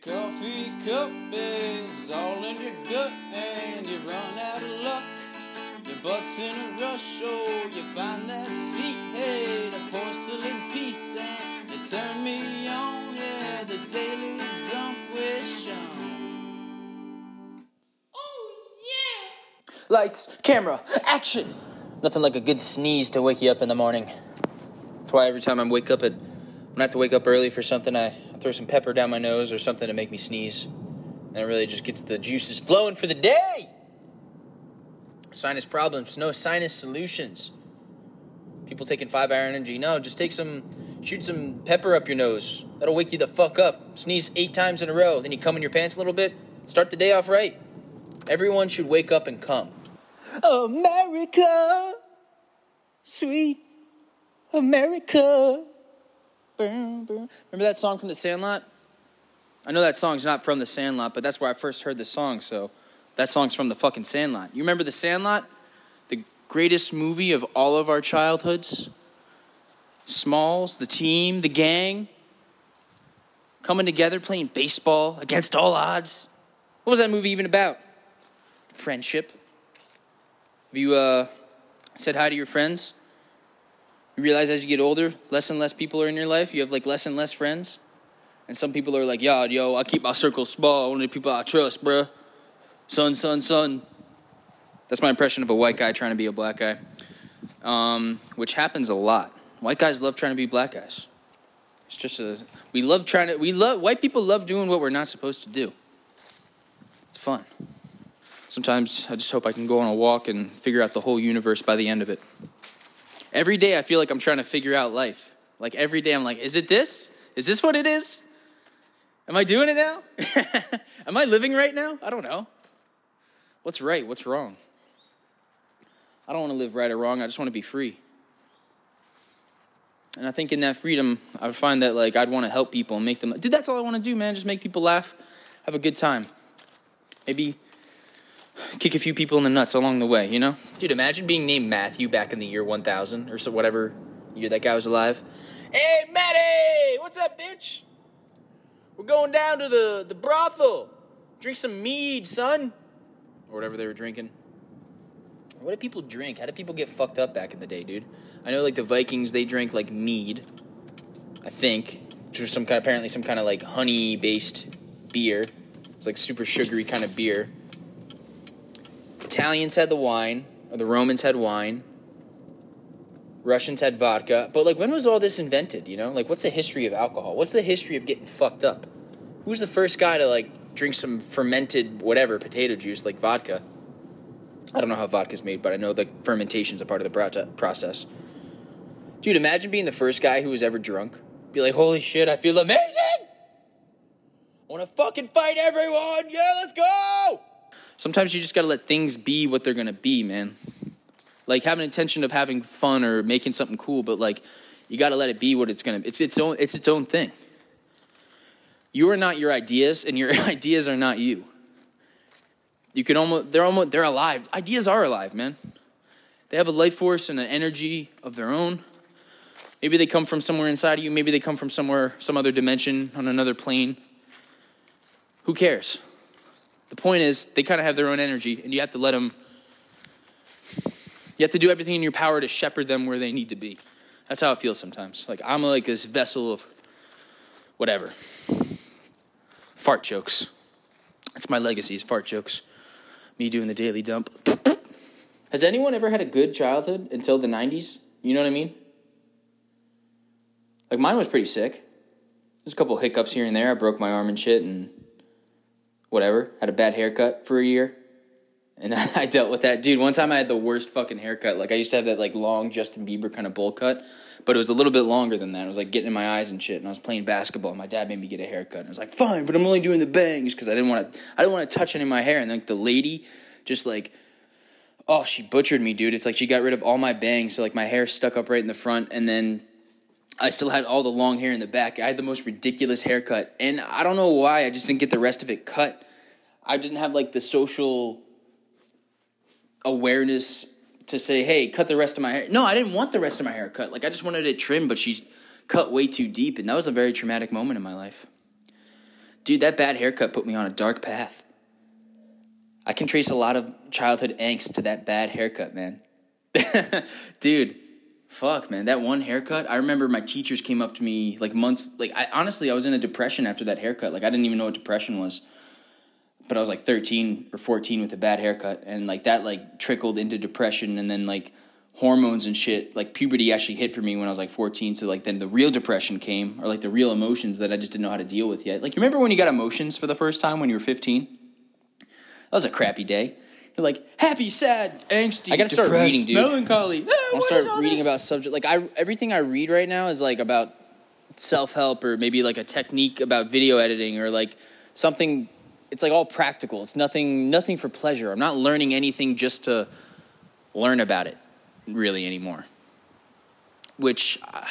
coffee cup is all in your gut and you've run out of luck. Your butt's in a rush, oh, you find that seat, hey, the porcelain piece, and it turned me on, yeah, the daily dump with Sean. Oh, Lights, camera, action! Nothing like a good sneeze to wake you up in the morning. That's why every time I wake up at, when I have to wake up early for something, I throw some pepper down my nose or something to make me sneeze. And it really just gets the juices flowing for the day. Sinus problems, no sinus solutions. People taking five hour energy, no, just take some, shoot some pepper up your nose. That'll wake you the fuck up. Sneeze eight times in a row, then you come in your pants a little bit. Start the day off right. Everyone should wake up and come. America, sweet America. Remember that song from The Sandlot? I know that song's not from The Sandlot, but that's where I first heard the song, so that song's from the fucking Sandlot. You remember The Sandlot? The greatest movie of all of our childhoods? Smalls, the team, the gang, coming together playing baseball against all odds. What was that movie even about? Friendship. Have you uh, said hi to your friends? You realize as you get older, less and less people are in your life. You have like less and less friends. And some people are like, yo, yo, I keep my circle small. Only people I trust, bruh. Son, son, son. That's my impression of a white guy trying to be a black guy, um, which happens a lot. White guys love trying to be black guys. It's just a we love trying to we love white people love doing what we're not supposed to do. It's fun. Sometimes I just hope I can go on a walk and figure out the whole universe by the end of it. Every day I feel like I'm trying to figure out life. Like every day I'm like, is it this? Is this what it is? Am I doing it now? Am I living right now? I don't know. What's right? What's wrong? I don't want to live right or wrong. I just want to be free. And I think in that freedom, I find that like I'd want to help people and make them. Dude, that's all I want to do, man. Just make people laugh, have a good time. Maybe kick a few people in the nuts along the way, you know? Dude, imagine being named Matthew back in the year 1000 or so whatever year that guy was alive. Hey, Matty! What's up, bitch? We're going down to the, the brothel. Drink some mead, son. Or whatever they were drinking. What did people drink? How did people get fucked up back in the day, dude? I know, like, the Vikings, they drank, like, mead. I think. Which was some kind, apparently some kind of, like, honey-based beer. It's, like, super sugary kind of beer. Italians had the wine, or the Romans had wine. Russians had vodka. But like when was all this invented, you know? Like what's the history of alcohol? What's the history of getting fucked up? Who's the first guy to like drink some fermented whatever potato juice like vodka? I don't know how vodka's made, but I know the fermentation's a part of the process. Dude, imagine being the first guy who was ever drunk. Be like, holy shit, I feel amazing! I wanna fucking fight everyone! Yeah, let's go! Sometimes you just gotta let things be what they're gonna be, man. Like have an intention of having fun or making something cool, but like you gotta let it be what it's gonna it's its own it's its own thing. You are not your ideas, and your ideas are not you. You can almost they're almost they're alive. Ideas are alive, man. They have a life force and an energy of their own. Maybe they come from somewhere inside of you, maybe they come from somewhere, some other dimension on another plane. Who cares? The point is, they kind of have their own energy, and you have to let them, you have to do everything in your power to shepherd them where they need to be. That's how it feels sometimes. Like, I'm like this vessel of whatever. Fart jokes. That's my legacy, is fart jokes. Me doing the daily dump. Has anyone ever had a good childhood until the 90s? You know what I mean? Like, mine was pretty sick. There's a couple hiccups here and there. I broke my arm and shit, and whatever. Had a bad haircut for a year. And I dealt with that. Dude, one time I had the worst fucking haircut. Like I used to have that like long Justin Bieber kind of bowl cut, but it was a little bit longer than that. It was like getting in my eyes and shit. And I was playing basketball. And my dad made me get a haircut. And I was like, fine, but I'm only doing the bangs because I didn't want to. I didn't want to touch any of my hair. And like the lady, just like, oh, she butchered me, dude. It's like she got rid of all my bangs, so like my hair stuck up right in the front, and then I still had all the long hair in the back. I had the most ridiculous haircut, and I don't know why. I just didn't get the rest of it cut. I didn't have like the social awareness to say, "Hey, cut the rest of my hair." No, I didn't want the rest of my hair cut. Like I just wanted it trimmed, but she cut way too deep, and that was a very traumatic moment in my life. Dude, that bad haircut put me on a dark path. I can trace a lot of childhood angst to that bad haircut, man. Dude, fuck, man. That one haircut, I remember my teachers came up to me like months, like, I honestly, I was in a depression after that haircut. Like, I didn't even know what depression was. But I was like 13 or 14 with a bad haircut. And like that, like, trickled into depression and then, like, hormones and shit. Like, puberty actually hit for me when I was like 14. So, like, then the real depression came, or like the real emotions that I just didn't know how to deal with yet. Like, you remember when you got emotions for the first time when you were 15? That was a crappy day. Like happy, sad, Angsty, I gotta start depressed, reading, dude. Melancholy. Ah, I'll start reading this? about subject like I everything I read right now is like about self help or maybe like a technique about video editing or like something. It's like all practical. It's nothing nothing for pleasure. I'm not learning anything just to learn about it really anymore. Which uh,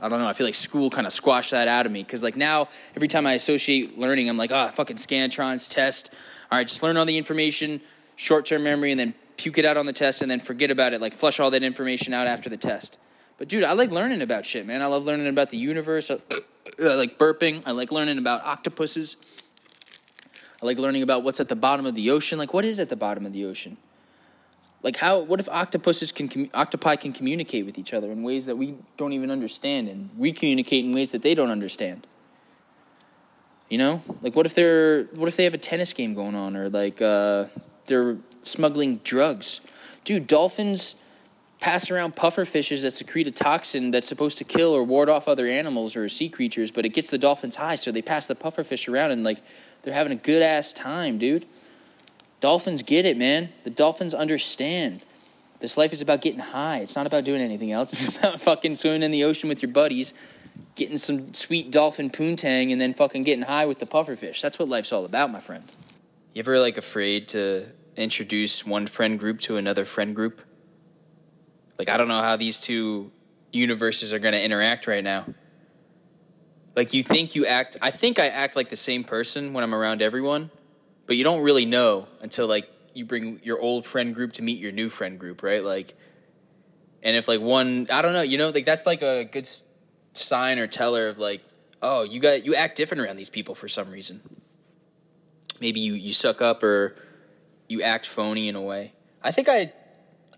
I don't know. I feel like school kind of squashed that out of me because like now every time I associate learning, I'm like, ah, fucking scantrons test. All right, just learn all the information, short term memory, and then puke it out on the test, and then forget about it. Like flush all that information out after the test. But dude, I like learning about shit, man. I love learning about the universe. I, like burping. I like learning about octopuses. I like learning about what's at the bottom of the ocean. Like, what is at the bottom of the ocean? Like, how? What if octopuses can octopi can communicate with each other in ways that we don't even understand, and we communicate in ways that they don't understand? You know, like what if they're what if they have a tennis game going on, or like uh, they're smuggling drugs? Dude, dolphins pass around puffer fishes that secrete a toxin that's supposed to kill or ward off other animals or sea creatures, but it gets the dolphins high, so they pass the puffer fish around and like they're having a good ass time, dude. Dolphins get it, man. The dolphins understand. This life is about getting high. It's not about doing anything else. It's about fucking swimming in the ocean with your buddies, getting some sweet dolphin poontang, and then fucking getting high with the pufferfish. That's what life's all about, my friend. You ever like afraid to introduce one friend group to another friend group? Like I don't know how these two universes are going to interact right now. Like you think you act I think I act like the same person when I'm around everyone, but you don't really know until like you bring your old friend group to meet your new friend group, right? Like and if like one I don't know, you know, like that's like a good sign or teller of like, oh, you got you act different around these people for some reason. Maybe you you suck up or you act phony in a way. I think I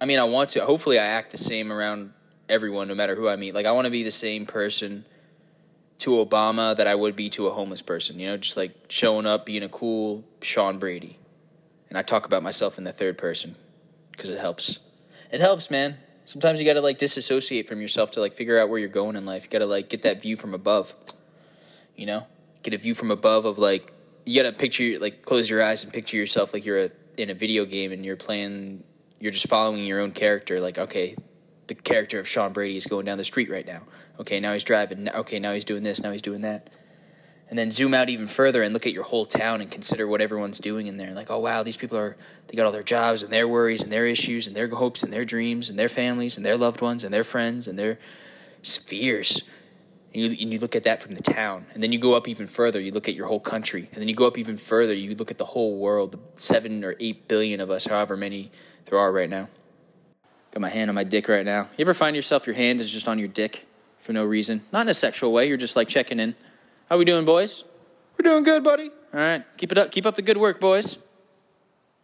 I mean, I want to. Hopefully, I act the same around everyone, no matter who I meet. Like, I want to be the same person to Obama that I would be to a homeless person. You know, just like showing up, being a cool Sean Brady. And I talk about myself in the third person because it helps. It helps, man. Sometimes you got to like disassociate from yourself to like figure out where you're going in life. You got to like get that view from above. You know, get a view from above of like you got to picture like close your eyes and picture yourself like you're a, in a video game and you're playing you're just following your own character. Like, okay, the character of Sean Brady is going down the street right now. Okay, now he's driving. Okay, now he's doing this. Now he's doing that. And then zoom out even further and look at your whole town and consider what everyone's doing in there. Like, oh wow, these people are they got all their jobs and their worries and their issues and their hopes and their dreams and their families and their loved ones and their friends and their fears. And you, and you look at that from the town, and then you go up even further. You look at your whole country, and then you go up even further. You look at the whole world, the seven or eight billion of us, however many there are right now. Got my hand on my dick right now. You ever find yourself your hand is just on your dick for no reason? Not in a sexual way. You're just like checking in. How we doing, boys? We're doing good, buddy. All right, keep it up. Keep up the good work, boys.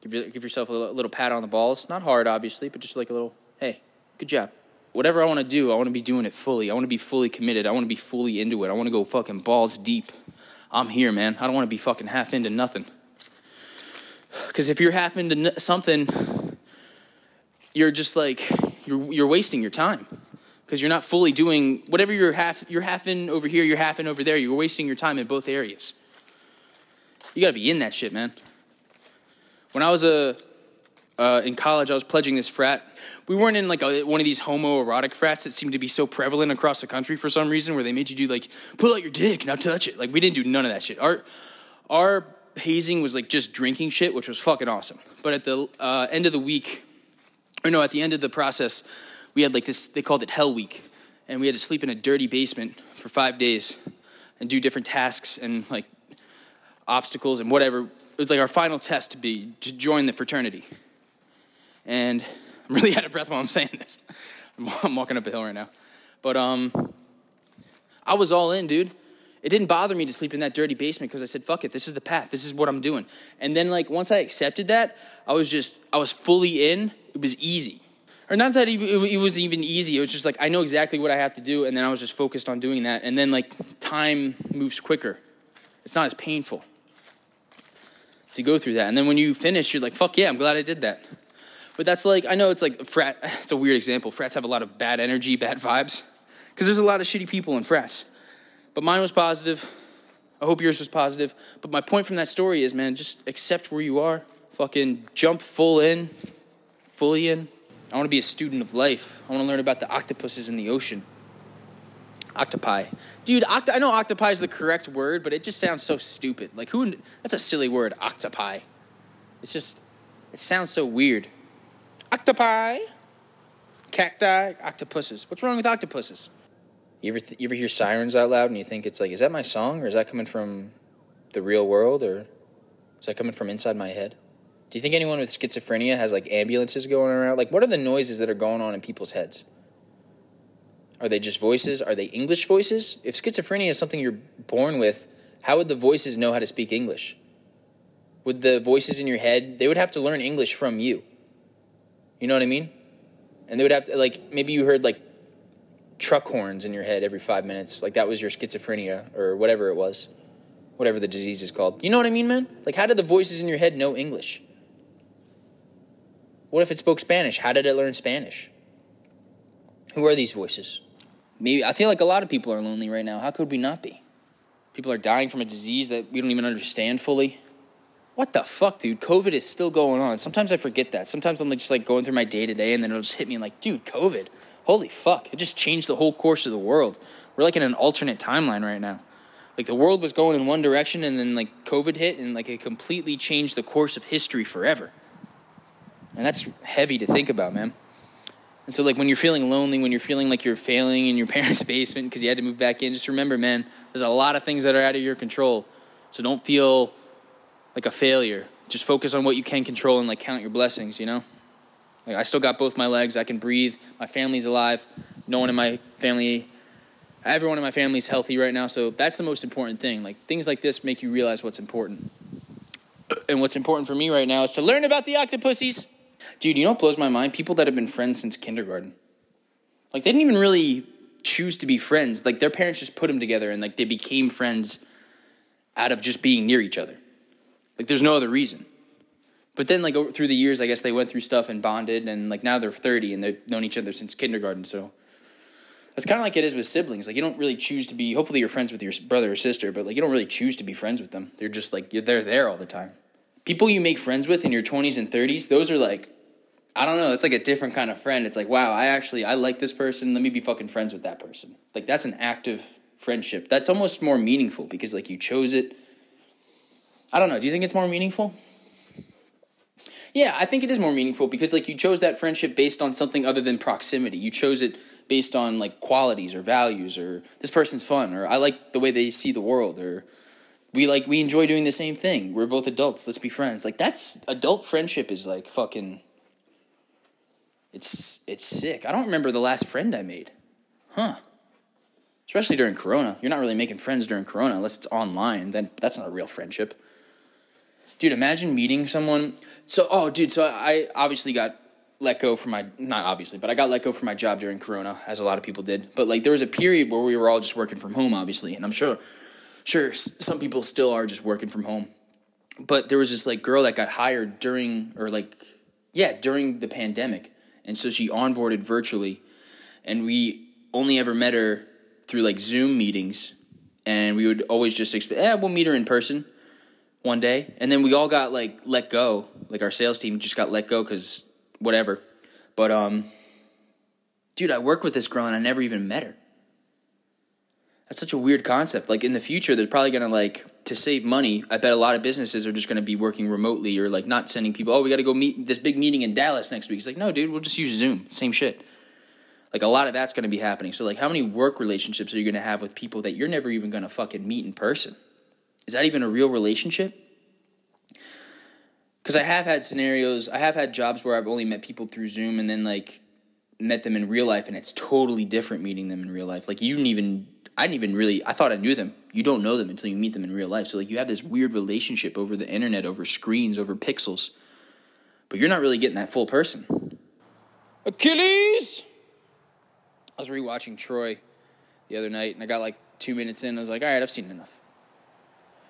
Give, give yourself a little pat on the balls. Not hard, obviously, but just like a little, hey, good job. Whatever I want to do, I want to be doing it fully. I want to be fully committed. I want to be fully into it. I want to go fucking balls deep. I'm here, man. I don't want to be fucking half into nothing. Because if you're half into something, you're just like you're you're wasting your time because you're not fully doing whatever you're half you're half in over here, you're half in over there. You're wasting your time in both areas. You got to be in that shit, man. When I was a uh, in college, I was pledging this frat. We weren't in like a, one of these homoerotic frats that seem to be so prevalent across the country for some reason, where they made you do like pull out your dick, now touch it. Like we didn't do none of that shit. Our our hazing was like just drinking shit, which was fucking awesome. But at the uh, end of the week, or no, at the end of the process, we had like this. They called it Hell Week, and we had to sleep in a dirty basement for five days and do different tasks and like obstacles and whatever. It was like our final test to be to join the fraternity. And I'm really out of breath while I'm saying this. I'm, walking up a hill right now, but um, I was all in, dude. It didn't bother me to sleep in that dirty basement because I said, fuck it, this is the path, this is what I'm doing. And then, like, once I accepted that, I was just, I was fully in. It was easy. Or not that it was even easy. It was just like, I know exactly what I have to do. And then I was just focused on doing that. And then, like, time moves quicker. It's not as painful to go through that. And then when you finish, you're like, fuck yeah, I'm glad I did that. But that's like, I know it's like frat, it's a weird example. Frats have a lot of bad energy, bad vibes. Because there's a lot of shitty people in frats. But mine was positive. I hope yours was positive. But my point from that story is, man, just accept where you are. Fucking jump full in, fully in. I want to be a student of life. I want to learn about the octopuses in the ocean. Octopi. Dude, oct- I know octopi is the correct word, but it just sounds so stupid. Like, who? That's a silly word, octopi. It's just, it sounds so weird. Octopi, cacti, octopuses. What's wrong with octopuses? You ever th- you ever hear sirens out loud and you think it's like, is that my song or is that coming from the real world or is that coming from inside my head? Do you think anyone with schizophrenia has like ambulances going around? Like, what are the noises that are going on in people's heads? Are they just voices? Are they English voices? If schizophrenia is something you're born with, how would the voices know how to speak English? Would the voices in your head, they would have to learn English from you. You know what I mean? And they would have to, like, maybe you heard like truck horns in your head every five minutes. Like that was your schizophrenia or whatever it was. Whatever the disease is called. You know what I mean, man? Like, how did the voices in your head know English? What if it spoke Spanish? How did it learn Spanish? Who are these voices? Maybe I feel like a lot of people are lonely right now. How could we not be? People are dying from a disease that we don't even understand fully. What the fuck, dude? COVID is still going on. Sometimes I forget that. Sometimes I'm like just like going through my day to day, and then it'll just hit me like, dude, COVID. Holy fuck! It just changed the whole course of the world. We're like in an alternate timeline right now. Like the world was going in one direction, and then like COVID hit, and like it completely changed the course of history forever. And that's heavy to think about, man. And so, like, when you're feeling lonely, when you're feeling like you're failing in your parents' basement because you had to move back in, just remember, man, there's a lot of things that are out of your control. So don't feel like a failure. Just focus on what you can control and, like, count your blessings, you know? Like, I still got both my legs. I can breathe. My family's alive. No one in my family, everyone in my family is healthy right now. So that's the most important thing. Like, things like this make you realize what's important. And what's important for me right now is to learn about the octopuses Dude, you know what blows my mind? People that have been friends since kindergarten. Like they didn't even really choose to be friends. Like their parents just put them together and like they became friends out of just being near each other. Like there's no other reason. But then like through the years, I guess they went through stuff and bonded and like now they're 30 and they've known each other since kindergarten. So that's kind of like it is with siblings. Like you don't really choose to be. Hopefully you're friends with your brother or sister, but like you don't really choose to be friends with them. They're just like you're they're there all the time. People you make friends with in your 20s and 30s, those are like I don't know. It's like a different kind of friend. It's like, wow, I actually I like this person. Let me be fucking friends with that person. Like that's an active friendship. That's almost more meaningful because like you chose it. I don't know. Do you think it's more meaningful? Yeah, I think it is more meaningful because like you chose that friendship based on something other than proximity. You chose it based on like qualities or values or this person's fun or I like the way they see the world or we like we enjoy doing the same thing. We're both adults. Let's be friends. Like that's adult friendship is like fucking it's it's sick. I don't remember the last friend I made. Huh. Especially during Corona. You're not really making friends during Corona unless it's online. Then that's not a real friendship. Dude, imagine meeting someone. So, oh, dude, so I obviously got let go from my not obviously, but I got let go from my job during Corona, as a lot of people did. But like, there was a period where we were all just working from home, obviously, and I'm sure, sure, some people still are just working from home. But there was this like girl that got hired during, or like, yeah, during the pandemic, and so she onboarded virtually, and we only ever met her through like Zoom meetings, and we would always just expect, eh, we'll meet her in person one day, and then we all got like let go, like our sales team just got let go because whatever. But um, dude, I work with this girl and I never even met her. That's such a weird concept. Like in the future, they're probably gonna like to save money. I bet a lot of businesses are just gonna be working remotely or like not sending people. Oh, we got to go meet this big meeting in Dallas next week. It's like, no, dude, we'll just use Zoom. Same shit. Like a lot of that's gonna be happening. So like, how many work relationships are you gonna have with people that you're never even gonna fucking meet in person? Is that even a real relationship? Because I have had scenarios, I have had jobs where I've only met people through Zoom and then like met them in real life, and it's totally different meeting them in real life. Like you didn't even I didn't even really I thought I knew them. You don't know them until you meet them in real life. So like you have this weird relationship over the internet, over screens, over pixels. But you're not really getting that full person. Achilles. I was rewatching Troy the other night and I got like 2 minutes in. I was like, "All right, I've seen enough."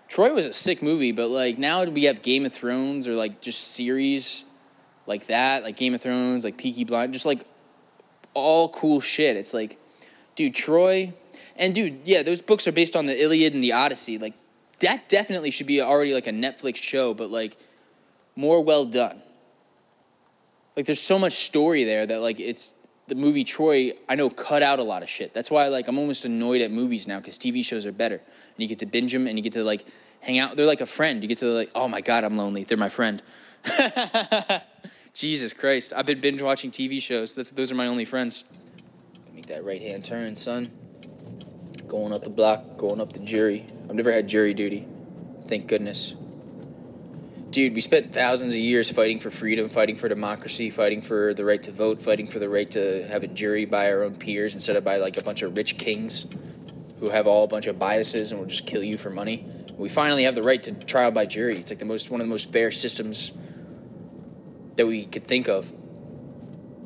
Troy was a sick movie, but like now we have Game of Thrones or like just series like that, like Game of Thrones, like Peaky Blind, just like all cool shit. It's like, dude, Troy, and dude, yeah, those books are based on the Iliad and the Odyssey. Like that definitely should be already like a Netflix show, but like more well done. Like there's so much story there that like it's the movie Troy. I know cut out a lot of shit. That's why like I'm almost annoyed at movies now because TV shows are better and you get to binge them and you get to like hang out. They're like a friend. You get to like, oh my god, I'm lonely. They're my friend. Jesus Christ, I've been binge watching TV shows. That's those are my only friends. Make that right hand turn, son. Going up the block, going up the jury. I've never had jury duty. Thank goodness. Dude, we spent thousands of years fighting for freedom, fighting for democracy, fighting for the right to vote, fighting for the right to have a jury by our own peers instead of by like a bunch of rich kings who have all a bunch of biases and will just kill you for money. We finally have the right to trial by jury. It's like the most one of the most fair systems that we could think of,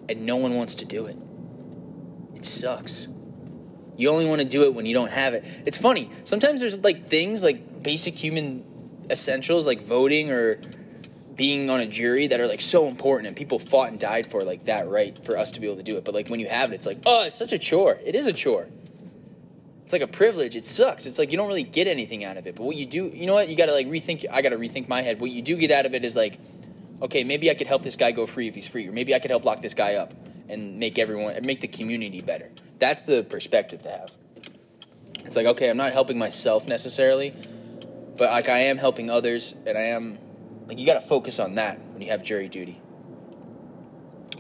and no one wants to do it. It sucks. You only want to do it when you don't have it. It's funny. Sometimes there's like things like basic human essentials like voting or being on a jury that are like so important and people fought and died for like that right for us to be able to do it. But like when you have it, it's like, oh, it's such a chore. It is a chore. It's like a privilege. It sucks. It's like you don't really get anything out of it. But what you do, you know what? You got to like rethink. I got to rethink my head. What you do get out of it is like, okay, maybe I could help this guy go free if he's free, or maybe I could help lock this guy up and make everyone, make the community better. That's the perspective to have. It's like, okay, I'm not helping myself necessarily, but like I am helping others, and I am like you got to focus on that when you have jury duty.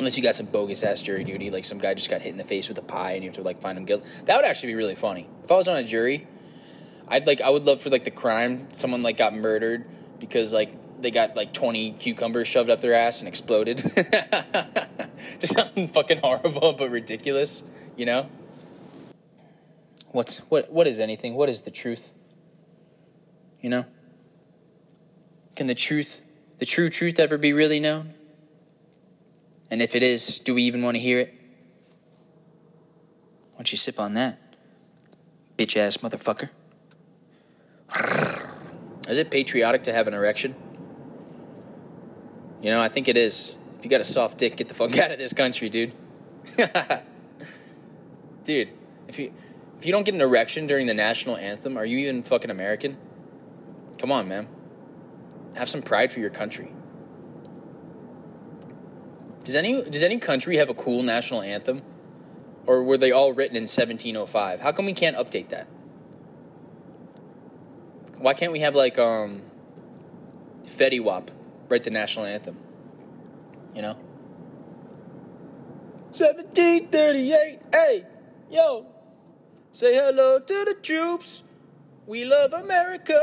Unless you got some bogus ass jury duty, like some guy just got hit in the face with a pie and you have to like find him guilty. That would actually be really funny. If I was on a jury, I'd like I would love for like the crime someone like got murdered because like they got like 20 cucumbers shoved up their ass and exploded. Just something fucking horrible but ridiculous, you know? What's what what is anything? What is the truth? You know? Can the truth, the true truth ever be really known? And if it is, do we even want to hear it? Why don't you sip on that? Bitch ass motherfucker. Is it patriotic to have an erection? You know, I think it is. If you got a soft dick, get the fuck out of this country, dude. dude, if you if you don't get an erection during the national anthem, are you even fucking American? Come on, man. Have some pride for your country. Does any does any country have a cool national anthem? Or were they all written in 1705? How come we can't update that? Why can't we have like um Fetty Wap write the national anthem? You know? 1738, hey, yo, say hello to the troops. We love America.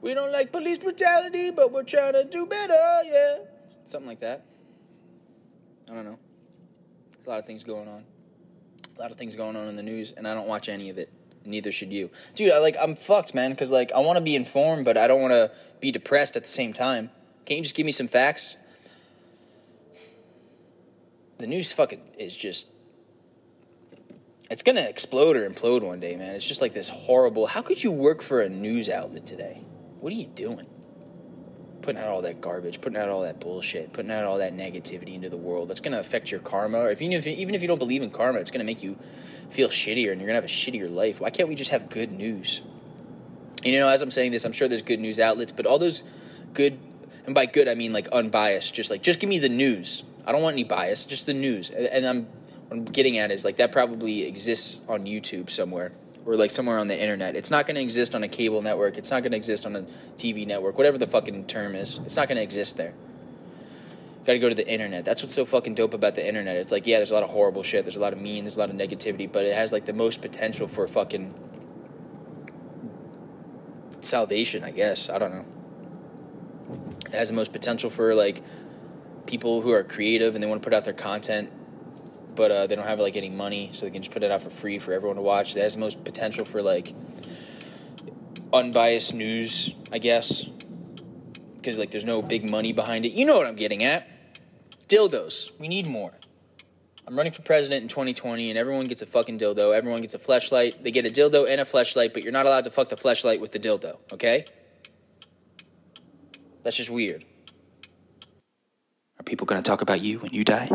We don't like police brutality, but we're trying to do better, yeah. Something like that. I don't know. a lot of things going on. A lot of things going on in the news, and I don't watch any of it. Neither should you, dude. I like I'm fucked, man. Because like I want to be informed, but I don't want to be depressed at the same time. Can't you just give me some facts? The news fucking is just. It's gonna explode or implode one day, man. It's just like this horrible. How could you work for a news outlet today? What are you doing? Putting out all that garbage, putting out all that bullshit, putting out all that negativity into the world. That's gonna affect your karma. Or if if even if you don't believe in karma, it's gonna make you feel shittier, and you're gonna have a shittier life. Why can't we just have good news? You know, as I'm saying this, I'm sure there's good news outlets, but all those good, and by good I mean like unbiased. Just like just give me the news. I don't want any bias, just the news. And I'm what I'm getting at is like that probably exists on YouTube somewhere or like somewhere on the internet. It's not going to exist on a cable network. It's not going to exist on a TV network. Whatever the fucking term is, it's not going to exist there. Got to go to the internet. That's what's so fucking dope about the internet. It's like, yeah, there's a lot of horrible shit. There's a lot of mean. There's a lot of negativity, but it has like the most potential for fucking salvation. I guess I don't know. It has the most potential for like people who are creative and they want to put out their content but uh, they don't have like any money, so they can just put it out for free for everyone to watch. It has the most potential for like unbiased news, I guess. Because like there's no big money behind it. You know what I'm getting at. Dildos. We need more. I'm running for president in 2020 and everyone gets a fucking dildo. Everyone gets a fleshlight. They get a dildo and a fleshlight, but you're not allowed to fuck the fleshlight with the dildo, okay? That's just weird. Are people to talk about you when you die?